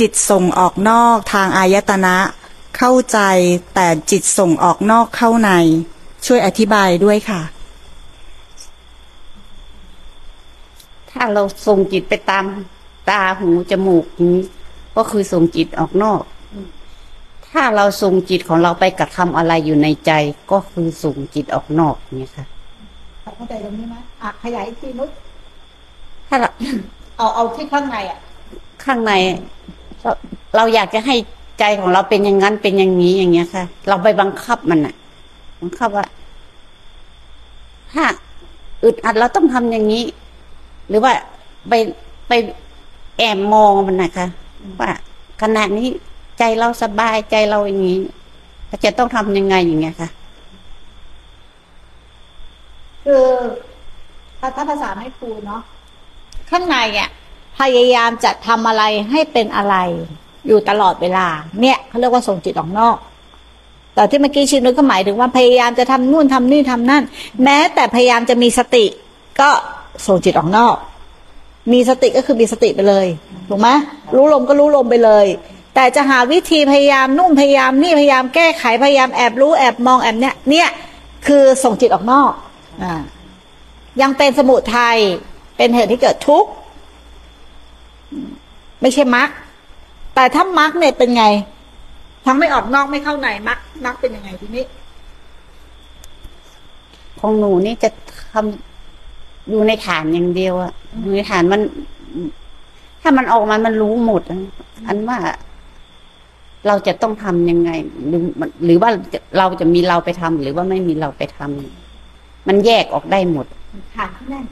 จิตส่งออกนอกทางอายตนะ เข้าใจแต่จิตส่งออกนอกเข้าใน ช่วยอธิบายด้วยค่ะ ถ้าเราส่งจิตไปตามตาหูจมูกอย่างนี้ก็คือส่งจิตออกนอก ถ้าเราส่งจิตของเราไปกระทำอะไรอยู่ในใจ ก็คือส่งจิตออกนอกอย่างนี้ค่ะเข้าใจตรงนี้ไหมอะขยายอีกทีนุชถ้าเราเอาเอาที่ข้างในอะ ข้างใน เราอยากจะให้ใจของเราเป็นอย่างนั้นเป็นอย่างนี้อย่างเงี้ยค่ะ เราไปบังคับมันอะบังคับว่า ถ้าอึดอัดเราต้องทำอย่างนี้ หรือว่าไปไปแอบมองมันนะคะว่าขณะนี้ใจเราสบายใจเราอย่างนี้จะต้องทำยังไงอย่างเงี้ยค่ะคือถ้าถ้าภาษาไม่ครูเนาะข้างในอะ พยายามจะทำอะไรให้เป็นอะไร อยู่ตลอดเวลา เนี่ยเขาเรียกว่าส่งจิตออกนอก แต่ที่เมื่อกี้ชินุก็หมายถึงว่าพยายามจะทำนู่นทำนี่ทำนั่น แม้แต่พยายามจะมีสติ ก็ส่งจิตออกนอก มีสติก็คือมีสติไปเลยถูกไหมรู้ลมก็รู้ลมไปเลย แต่จะหาวิธีพยายามนุ่มพยายามนี่พยายามแก้ไขพยายามแอบรู้แอบมองแอบเนี่ย เนี่ยคือส่งจิตออกนอกอ่ายังเป็นสมุทัยเป็นเหตุที่เกิดทุกข์ ไม่ใช่มรรคแต่ถ้ามรรคเนี่ยเป็นไง ทั้งไม่ออกนอกไม่เข้าในมรรคมรรคเป็นยังไงทีนี้ ของหนูนี่จะทำอยู่ในฐานอย่างเดียวอะอยู่ในฐานมัน ถ้ามันออกมามันรู้หมดอะอันว่าเราจะต้องทำยังไง หรือมันหรือว่าเราจะมีเราไปทำหรือว่าไม่มีเราไปทำมันแยกออกได้หมดฐานที่แน่น